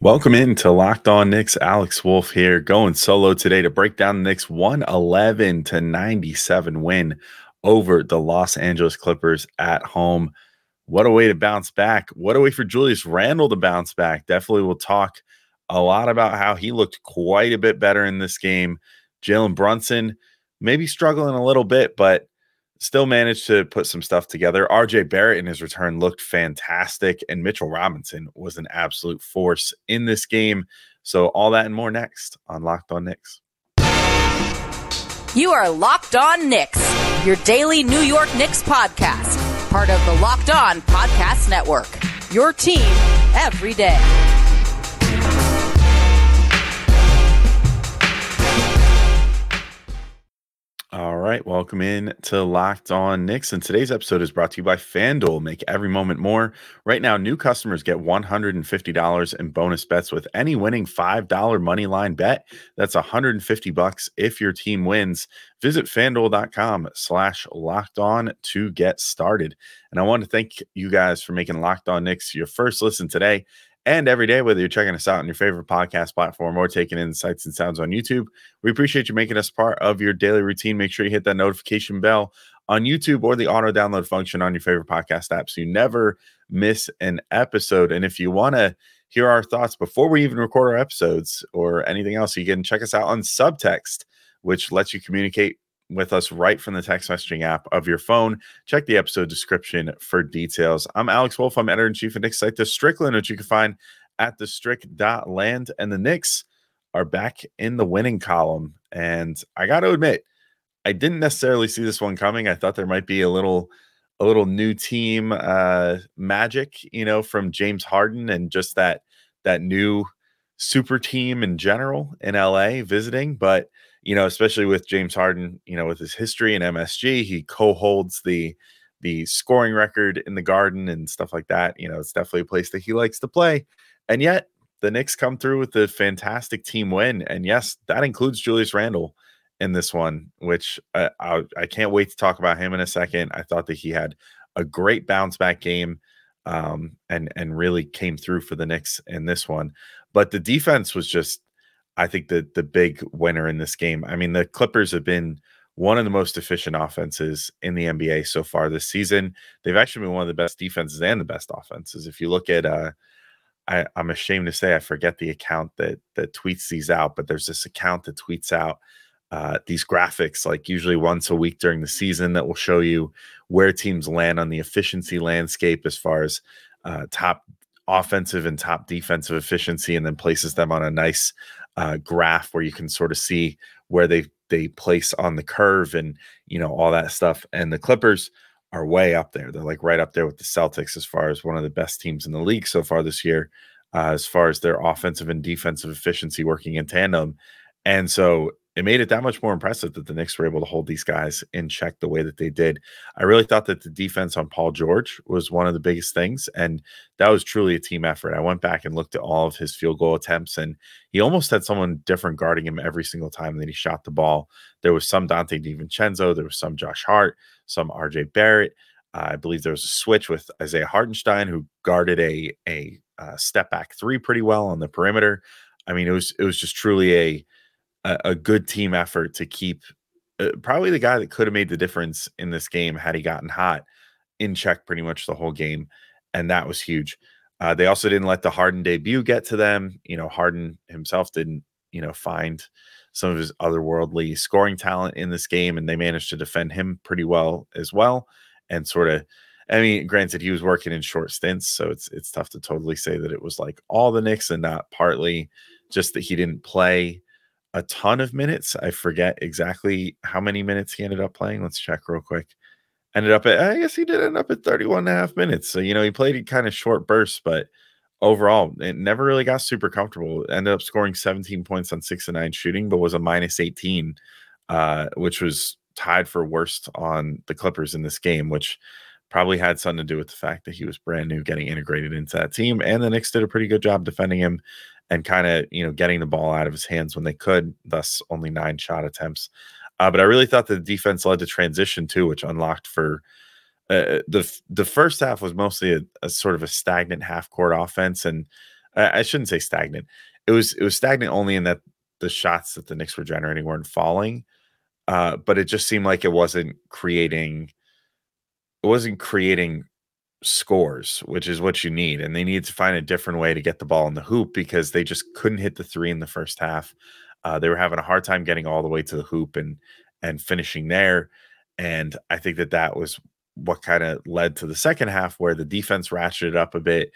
Welcome in to Locked On Knicks. Alex Wolf here, going solo today to break down the Knicks 111 to 97 win over the Los Angeles Clippers at home. What a way to bounce back. What a way for Julius Randle to bounce back. Definitely we'll talk a lot about how he looked quite a bit better in this game. Jalen Brunson maybe struggling a little bit, but still managed to put some stuff together. RJ Barrett in his return looked fantastic, and Mitchell Robinson was an absolute force in this game. So, all that and more next on Locked On Knicks. You are Locked On Knicks, your daily New York Knicks podcast, part of the Locked On Podcast Network. Your team every day. All right, welcome in to Locked On Knicks. And today's episode is brought to you by FanDuel. Make every moment more. Right now, new customers get $150 in bonus bets with any winning $5 money line bet. That's 150 bucks if your team wins. Visit fanduel.com slash locked on to get started. And I want to thank you guys for making Locked On Knicks your first listen today and every day, whether you're checking us out on your favorite podcast platform or taking insights and sounds on YouTube. We appreciate you making us part of your daily routine. Make sure you hit that notification bell on YouTube or the auto download function on your favorite podcast app so you never miss an episode. And if you want to hear our thoughts before we even record our episodes or anything else, you can check us out on Subtext, which lets you communicate with us right from the text messaging app of your phone. Check the episode description for details. I'm Alex Wolf. I'm editor in chief of Knicks site, The Strickland, which you can find at the strick.land. And the Knicks are back in the winning column. And I got to admit, I didn't necessarily see this one coming. I thought there might be a little a little new team uh magic, you know, from James Harden and just that that new super team in general in LA visiting, but you know, especially with James Harden, you know, with his history in MSG, he co-holds the the scoring record in the Garden and stuff like that. You know, it's definitely a place that he likes to play. And yet, the Knicks come through with a fantastic team win, and yes, that includes Julius Randle in this one, which I, I, I can't wait to talk about him in a second. I thought that he had a great bounce back game, um, and and really came through for the Knicks in this one. But the defense was just I think the the big winner in this game. I mean, the Clippers have been one of the most efficient offenses in the NBA so far this season. They've actually been one of the best defenses and the best offenses. If you look at uh I, am ashamed to say I forget the account that that tweets these out, but there's this account that tweets out uh, these graphics like usually once a week during the season that will show you where teams land on the efficiency landscape as far as uh, top offensive and top defensive efficiency, and then places them on a nice uh, graph where you can sort of see where they they place on the curve and you know all that stuff. And the Clippers are way up there. They're like right up there with the Celtics as far as one of the best teams in the league so far this year, uh, as far as their offensive and defensive efficiency working in tandem. And so it made it that much more impressive that the Knicks were able to hold these guys in check the way that they did. I really thought that the defense on Paul George was one of the biggest things, and that was truly a team effort. I went back and looked at all of his field goal attempts, and he almost had someone different guarding him every single time that he shot the ball. There was some Donte DiVincenzo, there was some Josh Hart, some RJ Barrett. Uh, I believe there was a switch with Isaiah Hartenstein, who guarded a a uh, step back three pretty well on the perimeter. I mean, it was it was just truly a a, a good team effort to keep uh, probably the guy that could have made the difference in this game had he gotten hot in check pretty much the whole game, and that was huge. Uh, they also didn't let the Harden debut get to them. You know, Harden himself didn't, you know, find some of his otherworldly scoring talent in this game, and they managed to defend him pretty well as well. And sort of, I mean, granted, he was working in short stints, so it's it's tough to totally say that it was like all the Knicks and not partly just that he didn't play a ton of minutes. I forget exactly how many minutes he ended up playing. Let's check real quick. Ended up at, I guess he did end up at 31 and a half minutes. So, you know, he played in kind of short bursts, but overall, it never really got super comfortable. Ended up scoring 17 points on six and nine shooting, but was a minus 18, uh, which was tied for worst on the Clippers in this game, which probably had something to do with the fact that he was brand new getting integrated into that team. And the Knicks did a pretty good job defending him and kind of you know getting the ball out of his hands when they could. Thus, only nine shot attempts. Uh, but I really thought the defense led to transition too, which unlocked for uh, the the first half was mostly a, a, sort of a stagnant half court offense, and I, I shouldn't say stagnant. It was it was stagnant only in that the shots that the Knicks were generating weren't falling, uh, but it just seemed like it wasn't creating. It wasn't creating scores, which is what you need, and they need to find a different way to get the ball in the hoop because they just couldn't hit the three in the first half. Uh, they were having a hard time getting all the way to the hoop and and finishing there, and I think that that was what kind of led to the second half where the defense ratcheted up a bit,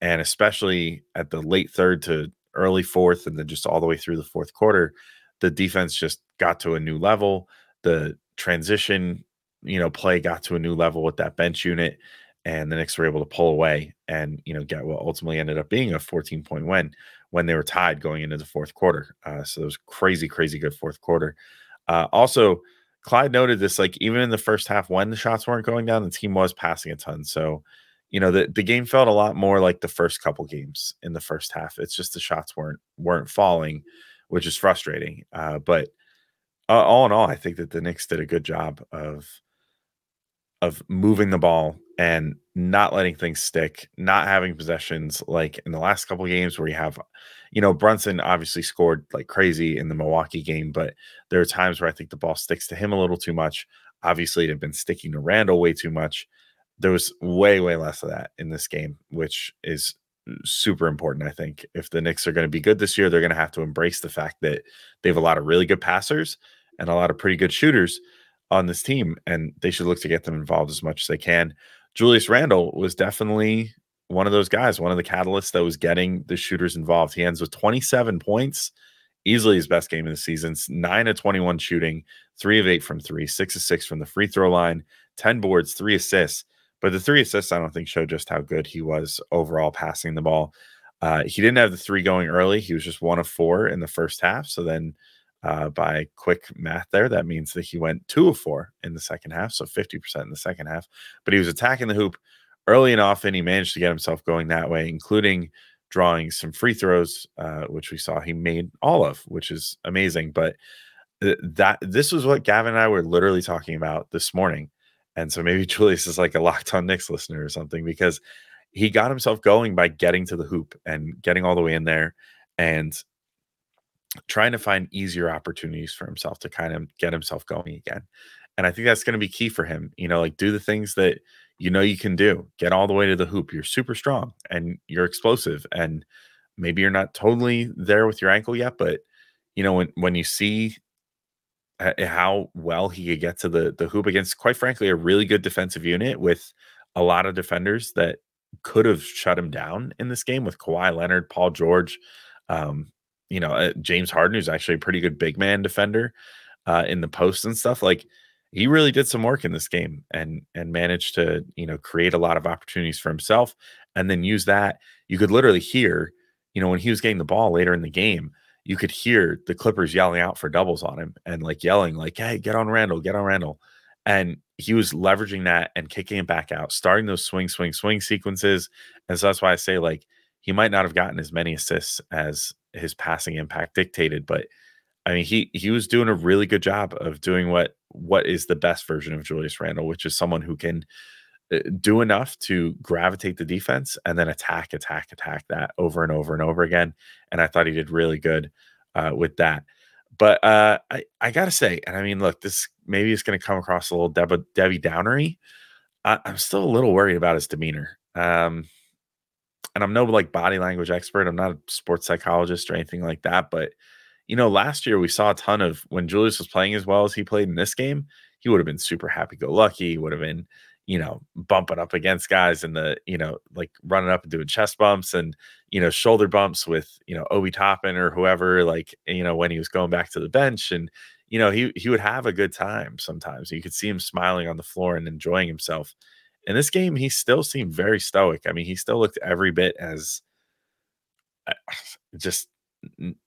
and especially at the late third to early fourth, and then just all the way through the fourth quarter, the defense just got to a new level. The transition, you know, play got to a new level with that bench unit, and the Knicks were able to pull away and you know get what ultimately ended up being a 14 point win when they were tied going into the fourth quarter. Uh, so it was crazy, crazy good fourth quarter. Uh, also, Clyde noted this like even in the first half when the shots weren't going down, the team was passing a ton. So you know the, the game felt a lot more like the first couple games in the first half it's just the shots weren't weren't falling which is frustrating uh, but uh, all in all i think that the Knicks did a good job of of moving the ball and not letting things stick not having possessions like in the last couple games where you have you know brunson obviously scored like crazy in the milwaukee game but there are times where i think the ball sticks to him a little too much. Obviously it had been sticking to Randle way too much. There was way way less of that in this game which is super important i think. If the Knicks are going to be good this year they're going to have to embrace the fact that they have a lot of really good passers and a lot of pretty good shooters on this team and they should look to get them involved as much as they can julius randle was definitely one of those guys one of the catalysts that was getting the shooters involved he ends with 27 points easily his best game of the season 9 of 21 shooting 3 of 8 from 3 6 of 6 from the free throw line 10 boards 3 assists but the three assists, I don't think, showed just how good he was overall passing the ball. Uh, he didn't have the three going early. He was just one of four in the first half. So then, uh, by quick math, there, that means that he went two of four in the second half. So 50% in the second half. But he was attacking the hoop early and often. He managed to get himself going that way, including drawing some free throws, uh, which we saw he made all of, which is amazing. But th- that this was what Gavin and I were literally talking about this morning and so maybe Julius is like a locked on Knicks listener or something because he got himself going by getting to the hoop and getting all the way in there and trying to find easier opportunities for himself to kind of get himself going again. And I think that's going to be key for him. You know, like do the things that you know you can do. Get all the way to the hoop. You're super strong and you're explosive and maybe you're not totally there with your ankle yet, but you know when when you see how well he could get to the the hoop against, quite frankly, a really good defensive unit with a lot of defenders that could have shut him down in this game with Kawhi Leonard, Paul George, um, you know, uh, James Harden, who's actually a pretty good big man defender uh, in the post and stuff. Like he really did some work in this game and and managed to you know create a lot of opportunities for himself and then use that. You could literally hear, you know, when he was getting the ball later in the game you could hear the Clippers yelling out for doubles on him and like yelling, like, hey, get on Randle, get on Randle," And he was leveraging that and kicking it back out, starting those swing, swing, swing sequences. And so that's why I say, like, he might not have gotten as many assists as his passing impact dictated, but I mean, he he was doing a really good job of doing what what is the best version of Julius Randle, which is someone who can uh, do enough to gravitate the defense and then attack, attack, attack that over and over and over again. And I thought he did really good uh, with that. But uh, I, I gotta say, and I mean, look, this maybe is going to come across a little Deb- Debbie Downery. I, am still a little worried about his demeanor. Um, and I'm no like body language expert. I'm not a sports psychologist or anything like that. But you know, last year we saw a ton of when Julius was playing as well as he played in this game. He would have been super happy go lucky. He Would have been you know, bumping up against guys and the, you know, like running up and doing chest bumps and, you know, shoulder bumps with, you know, Obi Toppin or whoever, like, you know, when he was going back to the bench. And, you know, he he would have a good time sometimes. You could see him smiling on the floor and enjoying himself. In this game, he still seemed very stoic. I mean, he still looked every bit as uh, just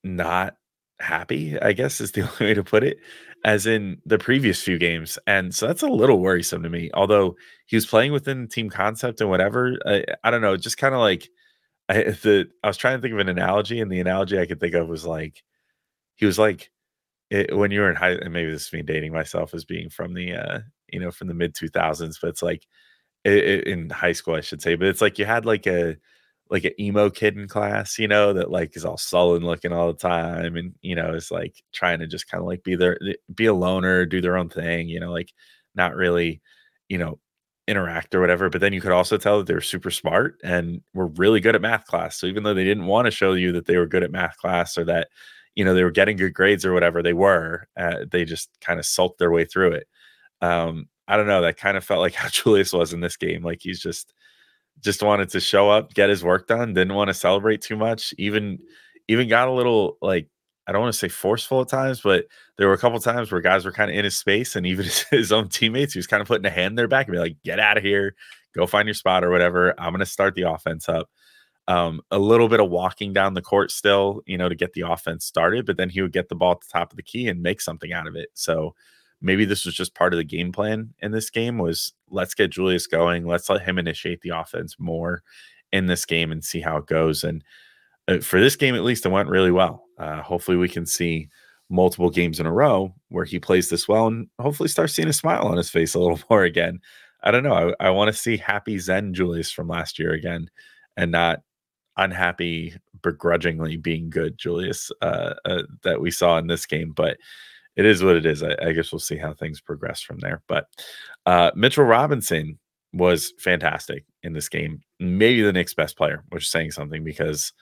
not happy, I guess is the only way to put it as in the previous few games. And so that's a little worrisome to me. Although he was playing within team concept and whatever, I, I don't know, just kind of like I, the I was trying to think of an analogy, and the analogy I could think of was like he was like it, when you were in high, and maybe this is me dating myself as being from the uh you know from the mid 2000s, but it's like in high school I should say, but it's like you had like a like an emo kid in class, you know, that like is all sullen looking all the time and you know is like trying to just kind of like be there be a loner, do their own thing, you know, like not really, you know, interact or whatever. But then you could also tell that they were super smart and were really good at math class. So even though they didn't want to show you that they were good at math class or that, you know, they were getting good grades or whatever they were, uh, they just kind of sulked their way through it. Um, I don't know. That kind of felt like how Julius was in this game. Like he's just just wanted to show up, get his work done, didn't want to celebrate too much. Even even got a little like I don't want to say forceful at times, but there were a couple times where guys were kind of in his space, and even his own teammates, he was kind of putting a hand in their back and be like, "Get out of here, go find your spot or whatever. I'm going to start the offense up." Um, a little bit of walking down the court still, you know, to get the offense started, but then he would get the ball at the top of the key and make something out of it. So maybe this was just part of the game plan in this game was let's get Julius going, let's let him initiate the offense more in this game and see how it goes. And uh, for this game, at least, it went really well. Uh, hopefully, we can see multiple games in a row where he plays this well and hopefully start seeing a smile on his face a little more again. I don't know. I, I want to see happy Zen Julius from last year again and not unhappy, begrudgingly being good Julius uh, uh, that we saw in this game. But it is what it is. I, I, guess we'll see how things progress from there. But uh, Mitchell Robinson was fantastic in this game. Maybe the Knicks' best player, which is saying something because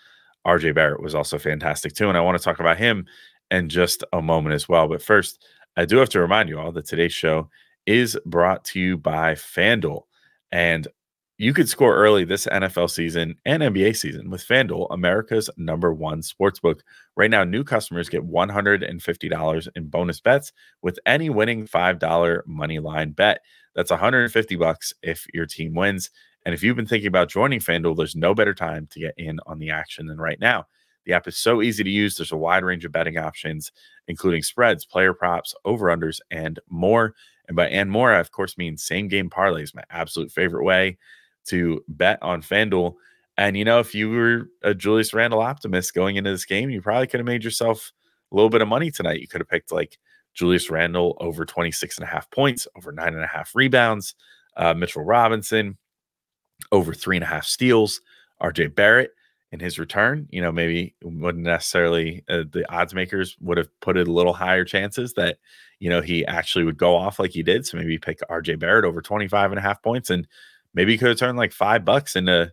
RJ Barrett was also fantastic too. And I want to talk about him in just a moment as well. But first, I do have to remind you all that today's show is brought to you by FanDuel. And you could score early this NFL season and NBA season with FanDuel, America's number one sportsbook. Right now, new customers get $150 in bonus bets with any winning $5 money line bet. That's 150 bucks if your team wins. And if you've been thinking about joining FanDuel, there's no better time to get in on the action than right now. The app is so easy to use. There's a wide range of betting options, including spreads, player props, over-unders, and more. And by and more, I of course mean same game parlays, my absolute favorite way to bet on FanDuel. And you know, if you were a Julius Randle optimist going into this game, you probably could have made yourself a little bit of money tonight. You could have picked like Julius Randle over 26 and a half points, over nine and a half rebounds, uh, Mitchell Robinson over three and a half steals, RJ Barrett in his return. You know, maybe wouldn't necessarily uh, the odds makers would have put it a little higher chances that, you know, he actually would go off like he did. So maybe pick RJ Barrett over 25 and a half points and maybe could have turned like five bucks into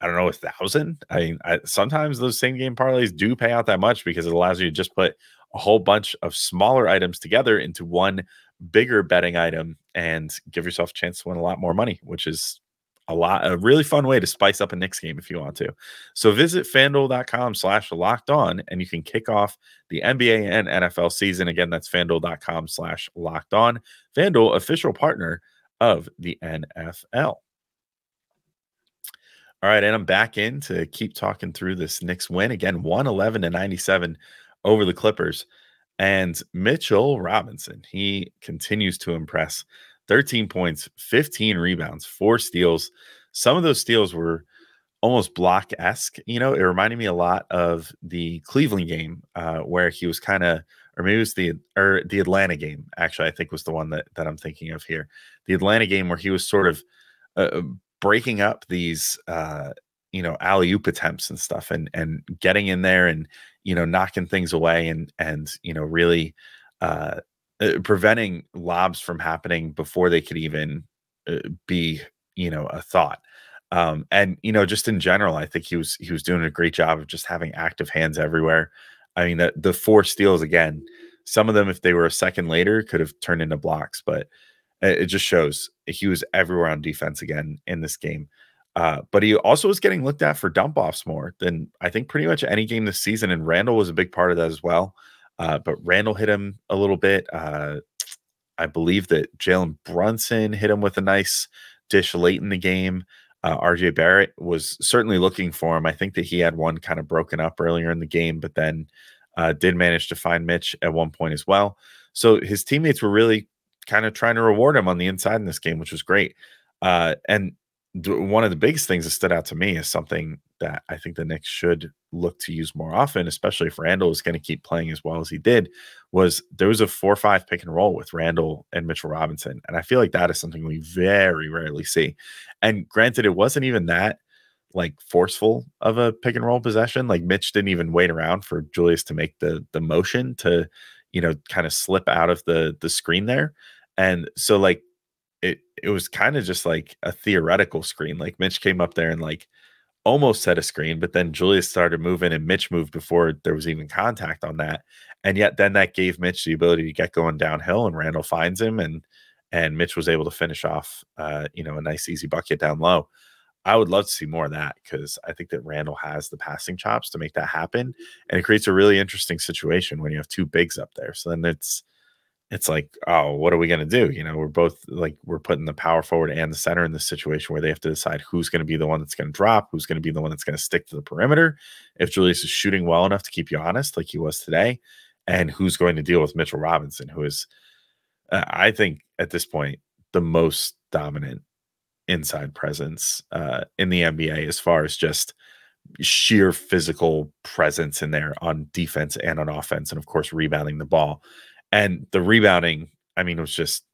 I don't know a thousand. I mean, I, sometimes those same game parlays do pay out that much because it allows you to just put a whole bunch of smaller items together into one bigger betting item and give yourself a chance to win a lot more money, which is a lot a really fun way to spice up a Knicks game if you want to. So visit fanduel.com slash locked on and you can kick off the NBA and NFL season. Again, that's fanduel.com slash locked on. Fanduel, official partner of the NFL. All right, and I'm back in to keep talking through this Knicks win again, 111 to 97 over the Clippers. And Mitchell Robinson, he continues to impress. 13 points, 15 rebounds, four steals. Some of those steals were almost block esque. You know, it reminded me a lot of the Cleveland game uh, where he was kind of, or maybe it was the or the Atlanta game. Actually, I think was the one that that I'm thinking of here. The Atlanta game where he was sort of uh, breaking up these uh you know alley oop attempts and stuff and and getting in there and you know knocking things away and and you know really uh, uh preventing lobs from happening before they could even uh, be you know a thought. Um and you know just in general i think he was he was doing a great job of just having active hands everywhere. I mean the, the four steals again some of them if they were a second later could have turned into blocks but it just shows he was everywhere on defense again in this game. Uh, but he also was getting looked at for dump offs more than I think pretty much any game this season. And Randle was a big part of that as well. Uh, but Randle hit him a little bit. Uh, I believe that Jalen Brunson hit him with a nice dish late in the game. Uh, RJ Barrett was certainly looking for him. I think that he had one kind of broken up earlier in the game, but then uh, did manage to find Mitch at one point as well. So his teammates were really kind of trying to reward him on the inside in this game, which was great. Uh, and one of the biggest things that stood out to me is something that I think the Knicks should look to use more often, especially if Randle is going to keep playing as well as he did. Was there was a four-five pick and roll with Randle and Mitchell Robinson, and I feel like that is something we very rarely see. And granted, it wasn't even that like forceful of a pick and roll possession. Like Mitch didn't even wait around for Julius to make the the motion to, you know, kind of slip out of the the screen there. And so like it it was kind of just like a theoretical screen. Like Mitch came up there and like almost set a screen, but then Julius started moving and Mitch moved before there was even contact on that. And yet then that gave Mitch the ability to get going downhill and Randle finds him and and Mitch was able to finish off uh, you know, a nice easy bucket down low. I would love to see more of that because I think that Randall has the passing chops to make that happen. And it creates a really interesting situation when you have two bigs up there. So then it's it's like, oh, what are we going to do? You know, we're both like, we're putting the power forward and the center in this situation where they have to decide who's going to be the one that's going to drop, who's going to be the one that's going to stick to the perimeter. If Julius is shooting well enough to keep you honest, like he was today, and who's going to deal with Mitchell Robinson, who is, uh, I think, at this point, the most dominant inside presence uh, in the NBA as far as just sheer physical presence in there on defense and on offense, and of course, rebounding the ball. And the rebounding, I mean, it was just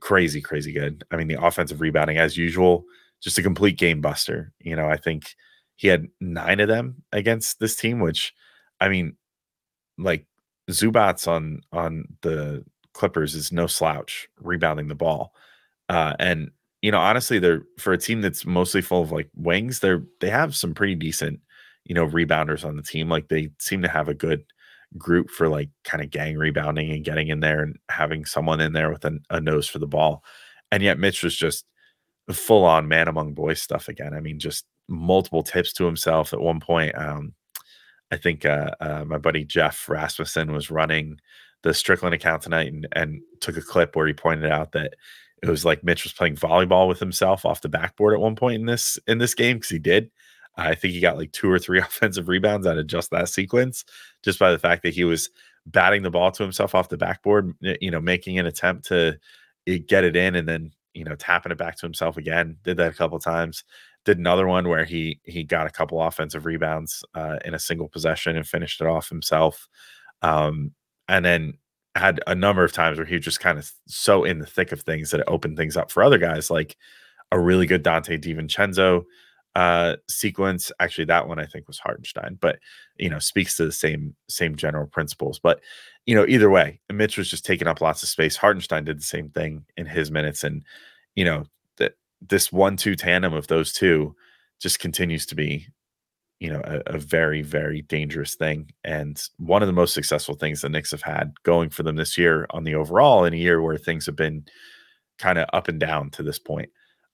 crazy, crazy good. I mean, the offensive rebounding, as usual, just a complete game buster. You know, I think he had nine of them against this team, which, I mean, like Zubac on on the Clippers is no slouch rebounding the ball. Uh, and you know, honestly, they're for a team that's mostly full of like wings, they're they have some pretty decent, you know, rebounders on the team. Like they seem to have a good group for like kind of gang rebounding and getting in there and having someone in there with an, a nose for the ball. And yet Mitch was just full on man among boys stuff again. I mean, just multiple tips to himself at one point. Um, I think uh, uh, my buddy Jeff Rasmussen was running the Strickland account tonight and, and took a clip where he pointed out that it was like Mitch was playing volleyball with himself off the backboard at one point in this in this game because he did. I think he got like two or three offensive rebounds out of just that sequence, just by the fact that he was batting the ball to himself off the backboard, you know, making an attempt to eh, get it in and then, you know, tapping it back to himself again. Did that a couple times. Did another one where he he got a couple offensive rebounds uh, in a single possession and finished it off himself. Um, and then had a number of times where he was just kind of so in the thick of things that it opened things up for other guys, like a really good Donte DiVincenzo uh, sequence. Actually, that one I think was Hartenstein, but you know, speaks to the same same general principles. But you know, either way, Mitch was just taking up lots of space. Hartenstein did the same thing in his minutes, and you know, that this one-two tandem of those two just continues to be, you know, a, a, very very dangerous thing, and one of the most successful things the Knicks have had going for them this year on the overall in a year where things have been kind of up and down to this point.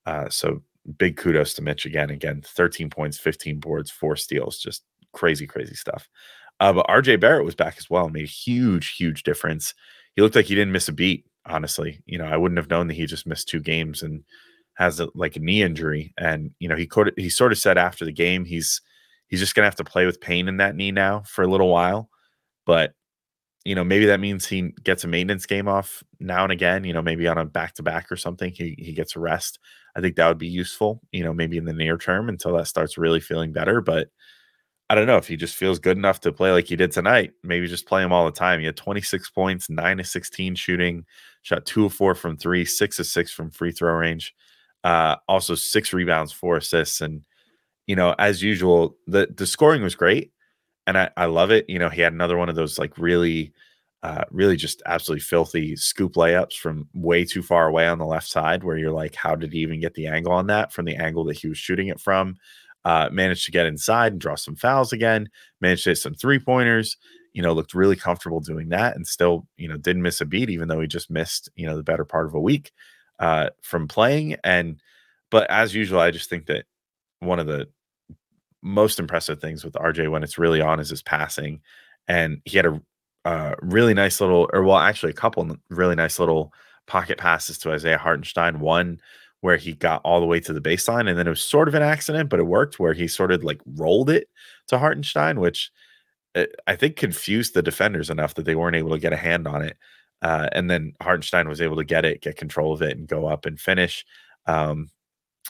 Uh, so big kudos to Mitch again. Again, 13 points, 15 boards, four steals, just crazy, crazy stuff. Uh, but RJ Barrett was back as well, made a huge, huge difference. He looked like he didn't miss a beat, honestly. You know, I wouldn't have known that he just missed two games and has a, like a knee injury. And, you know, he could, he sort of said after the game, he's, he's just going to have to play with pain in that knee now for a little while. But you know, maybe that means he gets a maintenance game off now and again, you know, maybe on a back to back or something. He, he gets a rest. I think that would be useful, you know, maybe in the near term until that starts really feeling better. But I don't know if he just feels good enough to play like he did tonight. Maybe just play him all the time. He had 26 points, nine to 16 shooting, shot two of four from three, six of six from free throw range. Uh, also six rebounds, four assists. And, you know, as usual, the, the scoring was great and I, I love it. You know, he had another one of those like really, uh, really just absolutely filthy scoop layups from way too far away on the left side, where you're like, how did he even get the angle on that from the angle that he was shooting it from? Uh, managed to get inside and draw some fouls again. Managed to hit some three pointers. You know, looked really comfortable doing that, and still, you know, didn't miss a beat, even though he just missed, you know, the better part of a week uh, from playing. And, but as usual, I just think that one of the most impressive things with RJ when it's really on is his passing. And he had a uh, really nice little, or well, actually, a couple really nice little pocket passes to Isaiah Hartenstein. One where he got all the way to the baseline, and then it was sort of an accident, but it worked where he sort of like rolled it to Hartenstein, which uh, I think confused the defenders enough that they weren't able to get a hand on it. Uh, and then Hartenstein was able to get it, get control of it, and go up and finish. Um,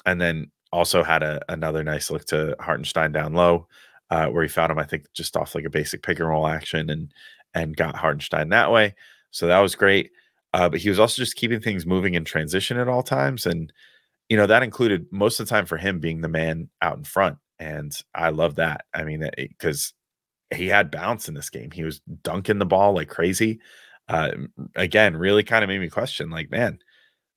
and then also had a, another nice look to Hartenstein down low, uh, where he found him, I think, just off like a basic pick and roll action and and got Hartenstein that way. So that was great. Uh, but he was also just keeping things moving in transition at all times. And you know, that included most of the time for him being the man out in front. And I love that. I mean, because he had bounce in this game. He was dunking the ball like crazy. Uh, again, really kind of made me question, like, man,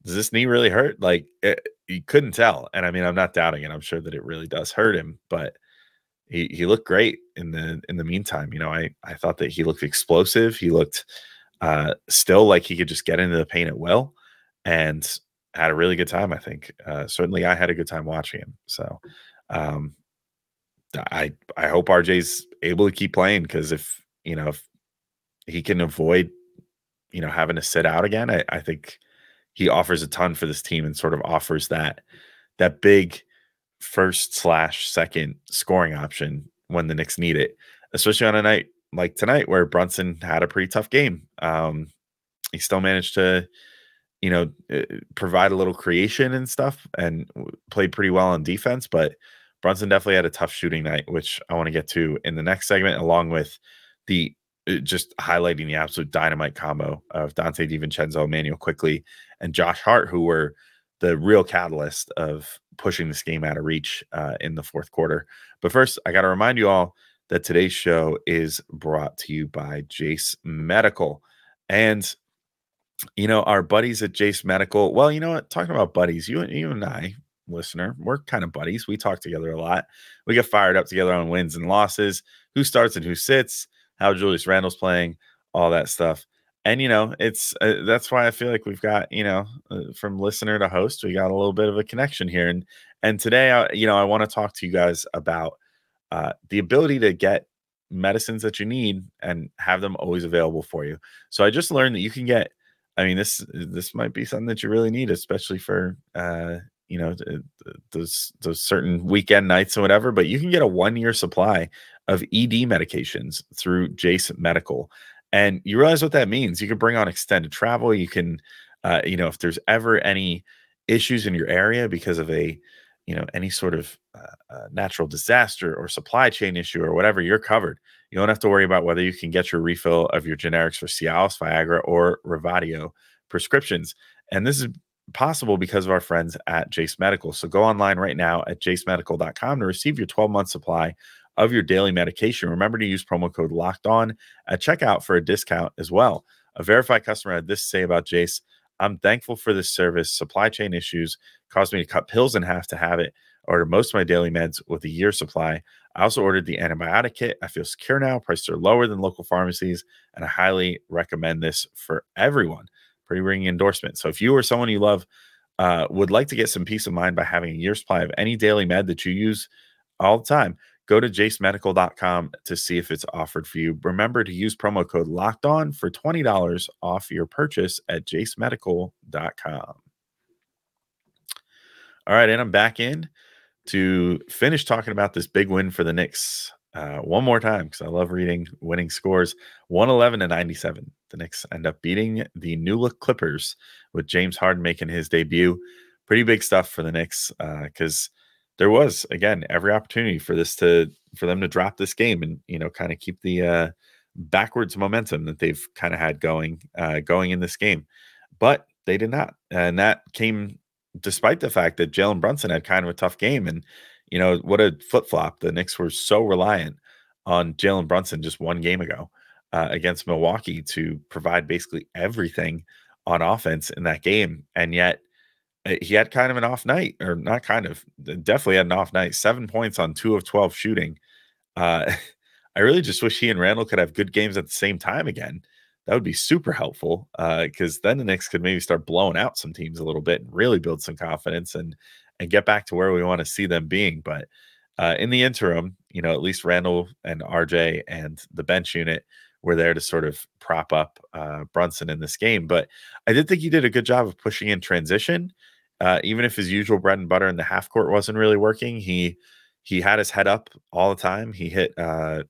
does this knee really hurt? Like, it, you couldn't tell. And I mean, I'm not doubting it. I'm sure that it really does hurt him, but he he looked great in the in the meantime. You know, I I thought that he looked explosive. He looked uh, still like he could just get into the paint at will, and had a really good time. I think uh, certainly I had a good time watching him. So um, I I hope RJ's able to keep playing because if you know if he can avoid you know having to sit out again, I, I think he offers a ton for this team and sort of offers that that big first slash second scoring option when the Knicks need it, especially on a night like tonight where Brunson had a pretty tough game. Um, he still managed to, you know, uh, provide a little creation and stuff and played pretty well on defense, but Brunson definitely had a tough shooting night, which I want to get to in the next segment, along with the uh, just highlighting the absolute dynamite combo of Donte DiVincenzo, Immanuel Quickley, and Josh Hart, who were the real catalyst of pushing this game out of reach uh, in the fourth quarter. But first, I got to remind you all that today's show is brought to you by Jase Medical. And, you know, our buddies at Jase Medical, well, you know what? Talking about buddies, you, and you and I, listener, we're kind of buddies. We talk together a lot. We get fired up together on wins and losses, who starts and who sits, how Julius Randle's playing, all that stuff and you know it's uh, that's why i feel like we've got you know uh, from listener to host we got a little bit of a connection here. And and today i you know i want to talk to you guys about uh, the ability to get medicines that you need and have them always available for you. So i just learned that you can get i mean this this might be something that you really need especially for uh you know those those certain weekend nights or whatever but you can get a one year supply of ed medications through jase medical and you realize what that means you can bring on extended travel you can uh, you know if there's ever any issues in your area because of a you know any sort of uh, uh, natural disaster or supply chain issue or whatever you're covered. You don't have to worry about whether you can get your refill of your generics for cialis viagra or revatio prescriptions and this is possible because of our friends at jase medical. So go online right now at jasemedical.com to receive your 12 month supply of your daily medication. Remember to use promo code locked on at checkout for a discount as well. A verified customer had this to say about Jase I'm thankful for this service. Supply chain issues caused me to cut pills in half to have it. I Ordered most of my daily meds with a year supply. I also ordered the antibiotic kit. I feel secure now. Prices are lower than local pharmacies, and I highly recommend this for everyone. Pretty ringing endorsement. So if you or someone you love uh, would like to get some peace of mind by having a year supply of any daily med that you use all the time, Go to jasemedical.com to see if it's offered for you. Remember to use promo code locked on for $20 off your purchase at jasemedical.com. All right, and I'm back in to finish talking about this big win for the Knicks uh, one more time because I love reading winning scores 111 to 97. The Knicks end up beating the new look Clippers with James Harden making his debut. Pretty big stuff for the Knicks because. Uh, there was again every opportunity for this to for them to drop this game and you know kind of keep the uh backwards momentum that they've kind of had going uh going in this game. But they did not and that came despite the fact that Jalen Brunson had kind of a tough game and you know what a flip flop the Knicks were so reliant on Jalen Brunson just one game ago uh, against Milwaukee to provide basically everything on offense in that game and yet he had kind of an off night, or not kind of, definitely had an off night. Seven points on two of 12 shooting. Uh, I really just wish he and Randle could have good games at the same time again. That would be super helpful because uh, then the Knicks could maybe start blowing out some teams a little bit and really build some confidence and and get back to where we want to see them being. But uh, in the interim, you know, at least Randle and RJ and the bench unit were there to sort of prop up uh, Brunson in this game. But I did think he did a good job of pushing in transition uh, even if his usual bread and butter in the half court wasn't really working, he he had his head up all the time. He hit uh,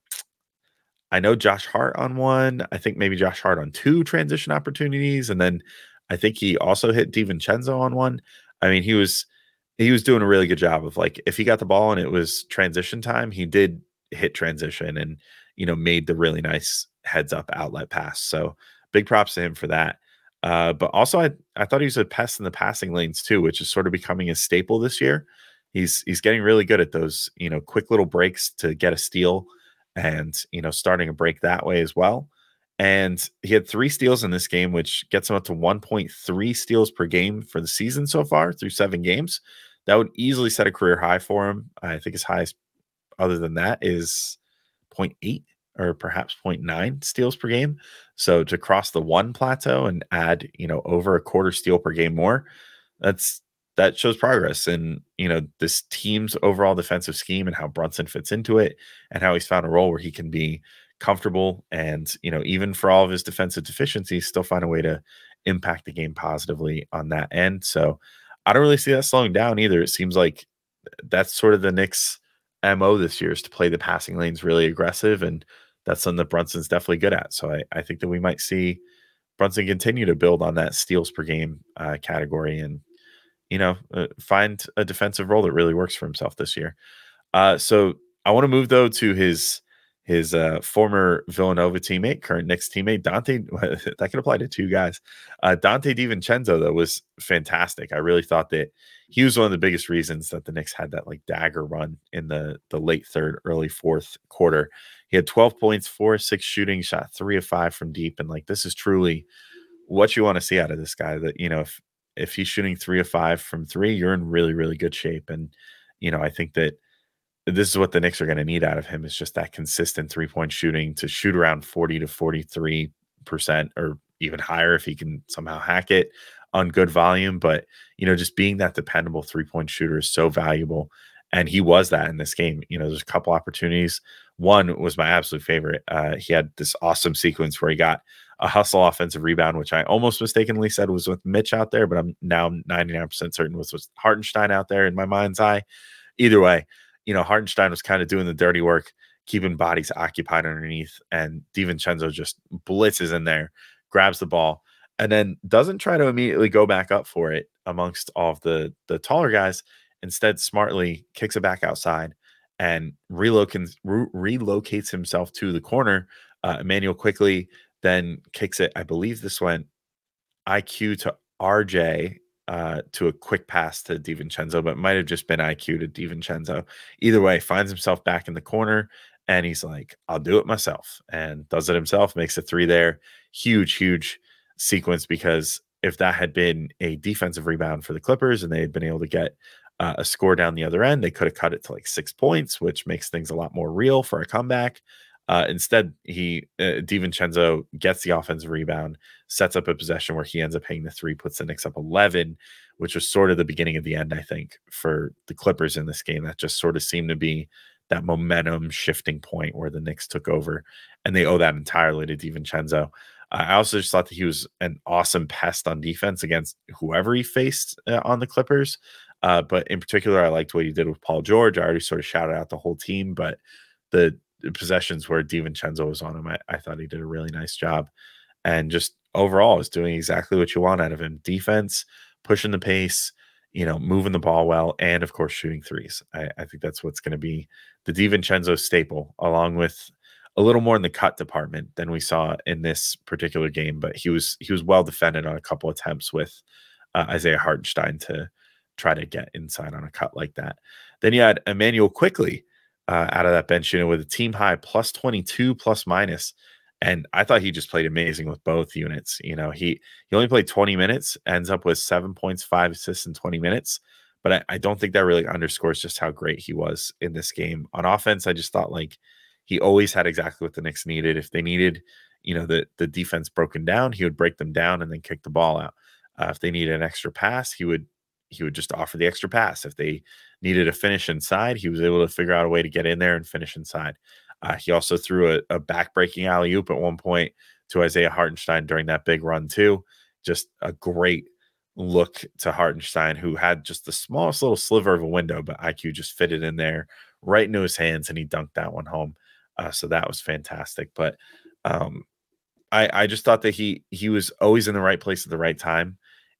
I know Josh Hart on one. I think maybe Josh Hart on two transition opportunities, and then I think he also hit DiVincenzo on one. I mean, he was he was doing a really good job of like if he got the ball and it was transition time, he did hit transition and you know made the really nice heads up outlet pass. So big props to him for that. Uh, but also, I, I thought he was a pest in the passing lanes too, which is sort of becoming a staple this year. He's he's getting really good at those, you know, quick little breaks to get a steal, and you know, starting a break that way as well. And he had three steals in this game, which gets him up to 1.3 steals per game for the season so far through seven games. That would easily set a career high for him. I think his highest, other than that, is 0.8 or perhaps 0.9 steals per game. So to cross the one plateau and add, you know, over a quarter steal per game more, that's that shows progress. And you know this team's overall defensive scheme and how Brunson fits into it and how he's found a role where he can be comfortable and you know even for all of his defensive deficiencies still find a way to impact the game positively on that end. So i don't really see that slowing down either. It seems like that's sort of the Knicks mo this year is to play the passing lanes really aggressive and that's something that brunson's definitely good at. So i, I think that we might see brunson continue to build on that steals per game uh, category and you know uh, find a defensive role that really works for himself this year. Uh, so i want to move though to his his uh, former Villanova teammate, current Knicks teammate, Dante. that could apply to two guys. Uh, Donte DiVincenzo, though, was fantastic. I really thought that he was one of the biggest reasons that the Knicks had that like dagger run in the the late third, early fourth quarter. He had 12 points, four six shooting, shot three of five from deep, and like this is truly what you want to see out of this guy. That you know, if if he's shooting three of five from three, you're in really really good shape. And you know, I think that this is what the Knicks are going to need out of him is just that consistent three point shooting to shoot around 40 to 43 percent or even higher if he can somehow hack it on good volume. But you know, just being that dependable three point shooter is so valuable. And he was that in this game. You know, there's a couple opportunities. One was my absolute favorite. Uh, he had this awesome sequence where he got a hustle offensive rebound, which I almost mistakenly said was with Mitch out there, but I'm now 99% certain was with Hartenstein out there in my mind's eye. Either way, you know, Hartenstein was kind of doing the dirty work, keeping bodies occupied underneath, and DiVincenzo just blitzes in there, grabs the ball, and then doesn't try to immediately go back up for it amongst all of the the taller guys. Instead, smartly kicks it back outside and relocates re- relocates himself to the corner. Uh, Immanuel Quickley then kicks it. I believe this went IQ to RJ uh, to a quick pass to DiVincenzo, but might have just been IQ to DiVincenzo. Either way, finds himself back in the corner and he's like, I'll do it myself and does it himself, makes a three there. Huge, huge sequence because if that had been a defensive rebound for the Clippers and they had been able to get uh, a score down the other end, they could have cut it to like six points, which makes things a lot more real for a comeback. Uh, instead, he uh, DiVincenzo gets the offensive rebound, sets up a possession where he ends up hitting the three, puts the Knicks up 11, which was sort of the beginning of the end, I think, for the Clippers in this game. That just sort of seemed to be that momentum shifting point where the Knicks took over, and they owe that entirely to DiVincenzo. Uh, I also just thought that he was an awesome pest on defense against whoever he faced uh, on the Clippers. Uh, but in particular, I liked what he did with Paul George. I already sort of shouted out the whole team, but the possessions where DiVincenzo was on him, I, I thought he did a really nice job. And just overall is doing exactly what you want out of him. Defense, pushing the pace, you know, moving the ball well, and of course shooting threes. I, I think that's what's going to be the DiVincenzo staple, along with a little more in the cut department than we saw in this particular game. But he was he was well defended on a couple attempts with uh, Isaiah Hartenstein to try to get inside on a cut like that. Then you had Immanuel Quickley uh, out of that bench unit with a team high plus 22 plus. And I thought he just played amazing with both units. You know, he he only played 20 minutes, ends up with seven points, five assists in 20 minutes. But I, I don't think that really underscores just how great he was in this game. On offense, I just thought like he always had exactly what the Knicks needed. If they needed, you know, the the defense broken down, he would break them down and then kick the ball out. Uh, if they needed an extra pass, he would he would just offer the extra pass. If they needed a finish inside, he was able to figure out a way to get in there and finish inside. Uh, he also threw a, a back-breaking alley oop at one point to Isaiah Hartenstein during that big run too. Just a great look to Hartenstein, who had just the smallest little sliver of a window, but IQ just fitted in there right into his hands, and he dunked that one home. Uh, so that was fantastic. But um, I, I just thought that he he was always in the right place at the right time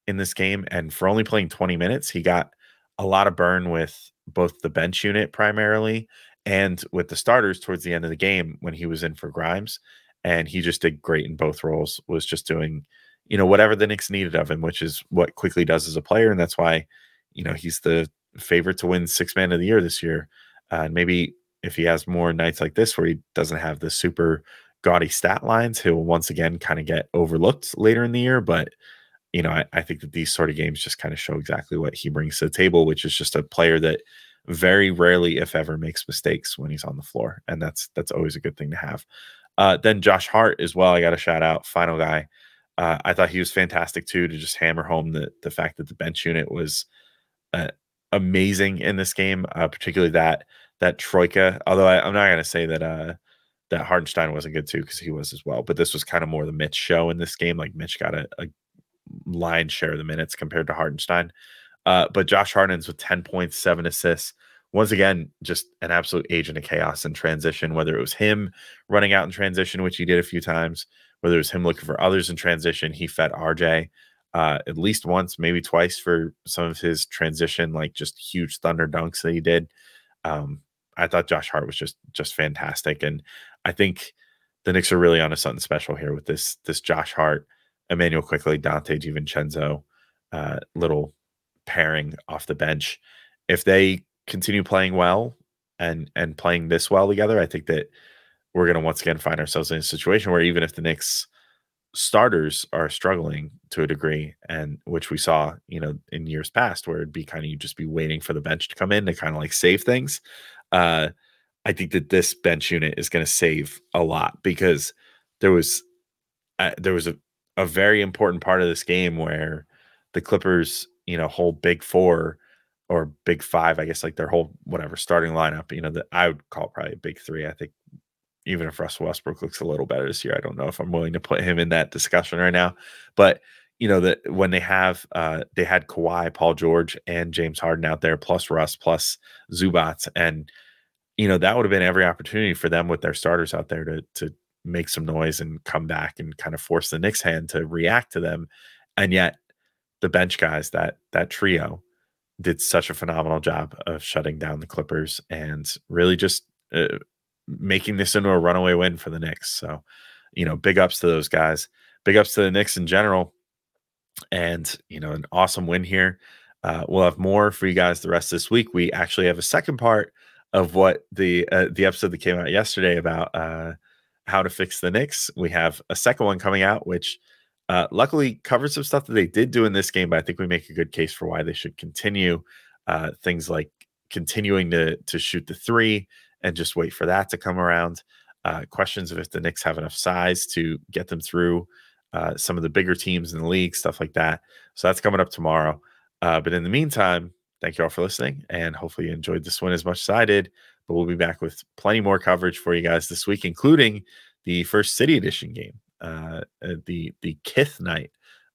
in this game. And for only playing 20 minutes, he got a lot of burn with both the bench unit primarily and with the starters towards the end of the game when he was in for Grimes. And he just did great in both roles, was just doing, you know, whatever the Knicks needed of him, which is what Quickley does as a player. And that's why, you know, he's the favorite to win six man of the year this year. Uh, and maybe if he has more nights like this where he doesn't have the super gaudy stat lines, he'll once again kind of get overlooked later in the year. But, you know, I, I think that these sort of games just kind of show exactly what he brings to the table, which is just a player that very rarely, if ever, makes mistakes when he's on the floor. And that's that's always a good thing to have. Uh, then Josh Hart as well. I got a shout out, final guy. Uh, I thought he was fantastic too to just hammer home the the fact that the bench unit was uh, amazing in this game, uh, particularly that that troika. Although I, am not going to say that uh, that Hartenstein wasn't good too because he was as well. But this was kind of more the Mitch show in this game. Like Mitch got a, a line share of the minutes compared to Hartenstein. Uh, but Josh Harden's with 10 points, seven assists. Once again, just an absolute agent of chaos in transition, whether it was him running out in transition, which he did a few times, whether it was him looking for others in transition, he fed RJ uh, at least once, maybe twice for some of his transition, like just huge thunder dunks that he did. Um, I thought Josh Hart was just just fantastic, and I think the Knicks are really on a something special here with this this Josh Hart, Immanuel Quickley, Donte DiVincenzo, uh, little pairing off the bench. If they continue playing well and and playing this well together, I think that we're going to once again find ourselves in a situation where even if the Knicks starters are struggling to a degree, and which we saw, you know, in years past, where it'd be kind of you just be waiting for the bench to come in to kind of like save things. Uh, I think that this bench unit is going to save a lot because there was uh, there was a, a very important part of this game where the Clippers, you know, whole big four or big five, I guess, like their whole whatever starting lineup, you know, that I would call probably a big three. I think even if Russell Westbrook looks a little better this year, I don't know if I'm willing to put him in that discussion right now. But you know that when they have uh they had Kawhi, Paul George, and James Harden out there, plus Russ, plus Zubac, and you know that would have been every opportunity for them with their starters out there to to make some noise and come back and kind of force the Knicks hand to react to them. And yet the bench guys, that that trio, did such a phenomenal job of shutting down the Clippers and really just uh, making this into a runaway win for the Knicks. So, you know, big ups to those guys. Big ups to the Knicks in general. And, you know, an awesome win here. Uh, we'll have more for you guys the rest of this week. We actually have a second part of what the uh, the episode that came out yesterday about uh, how to fix the Knicks. We have a second one coming out, which uh, luckily covers some stuff that they did do in this game, but I think we make a good case for why they should continue uh, things like continuing to to shoot the three, and just wait for that to come around. Uh, questions of if the Knicks have enough size to get them through uh, some of the bigger teams in the league, stuff like that. So that's coming up tomorrow. Uh, but in the meantime, thank you all for listening, and hopefully you enjoyed this one as much as I did. But we'll be back with plenty more coverage for you guys this week, including the first City Edition game, uh, uh, the the Kith night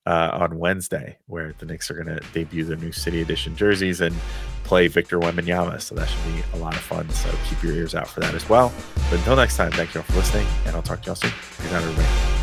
uh, on Wednesday, where the Knicks are going to debut their new City Edition jerseys and play Victor Wembanyama. So that should be a lot of fun. So keep your ears out for that as well. But until next time, thank you all for listening, and I'll talk to y'all soon. Good night, everybody.